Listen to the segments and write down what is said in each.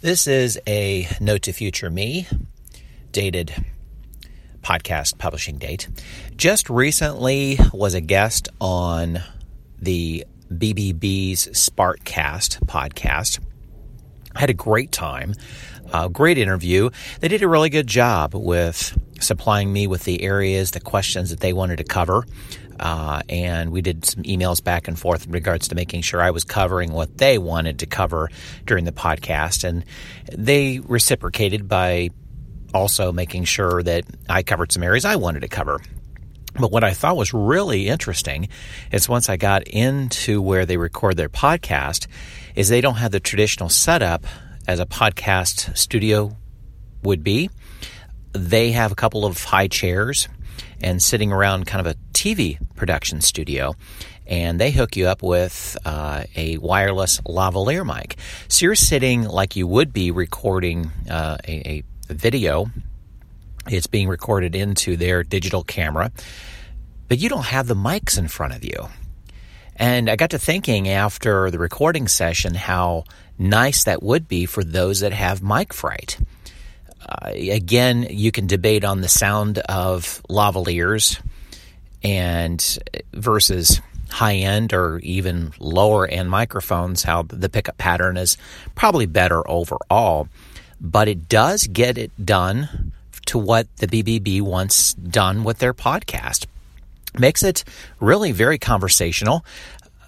This is a note to future me, dated podcast publishing date. Just recently was a guest on the BBB's Sparkcast podcast. I had a great time, a great interview. They did a really good job with supplying me with the areas, the questions that they wanted to cover. Uh, and we did some emails back and forth in regards to making sure I was covering what they wanted to cover during the podcast. And they reciprocated by also making sure that I covered some areas I wanted to cover. But what I thought was really interesting is once I got into where they record their podcast, is they don't have the traditional setup as a podcast studio would be. They have a couple of high chairs and sitting around kind of a TV production studio. And they hook you up with uh, a wireless lavalier mic. So you're sitting like you would be recording uh, a, a video. It's being recorded into their digital camera, but you don't have the mics in front of you. And I got to thinking after the recording session how nice that would be for those that have mic fright. Uh, again, you can debate on the sound of lavaliers and versus high end or even lower end microphones, how the pickup pattern is probably better overall. But it does get it done to what the BBB wants done with their podcast. Makes it really very conversational,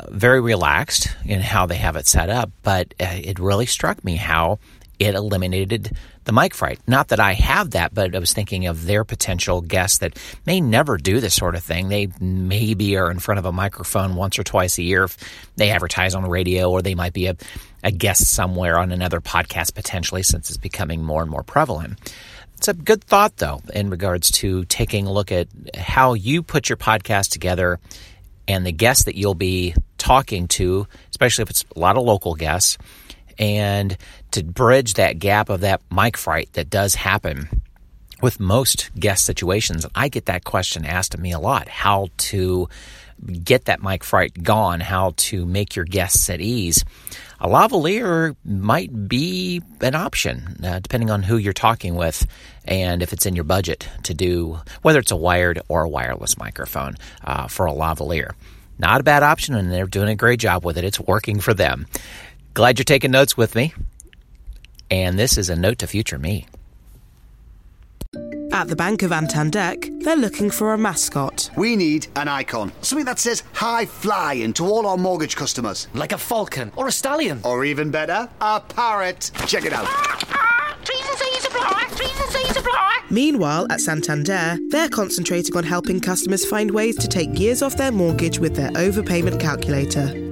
very relaxed in how they have it set up. But uh, it really struck me how it eliminated the mic fright. Not that I have that, but I was thinking of their potential guests that may never do this sort of thing. They maybe are in front of a microphone once or twice a year if they advertise on radio, or they might be a, a guest somewhere on another podcast potentially since it's becoming more and more prevalent. It's a good thought, though, in regards to taking a look at how you put your podcast together and the guests that you'll be talking to, especially if it's a lot of local guests and to bridge that gap of that mic fright that does happen with most guest situations. I get that question asked of me a lot how to get that mic fright gone, how to make your guests at ease. A lavalier might be an option, uh, depending on who you're talking with and if it's in your budget to do, whether it's a wired or a wireless microphone uh, for a lavalier. Not a bad option, and they're doing a great job with it. It's working for them. Glad you're taking notes with me. And this is a note to future me. At the Bank of Antandek, they're looking for a mascot. We need an icon. Something that says high flying to all our mortgage customers. Like a falcon or a stallion. Or even better, a parrot. Check it out. Meanwhile, at Santander, they're concentrating on helping customers find ways to take years off their mortgage with their overpayment calculator.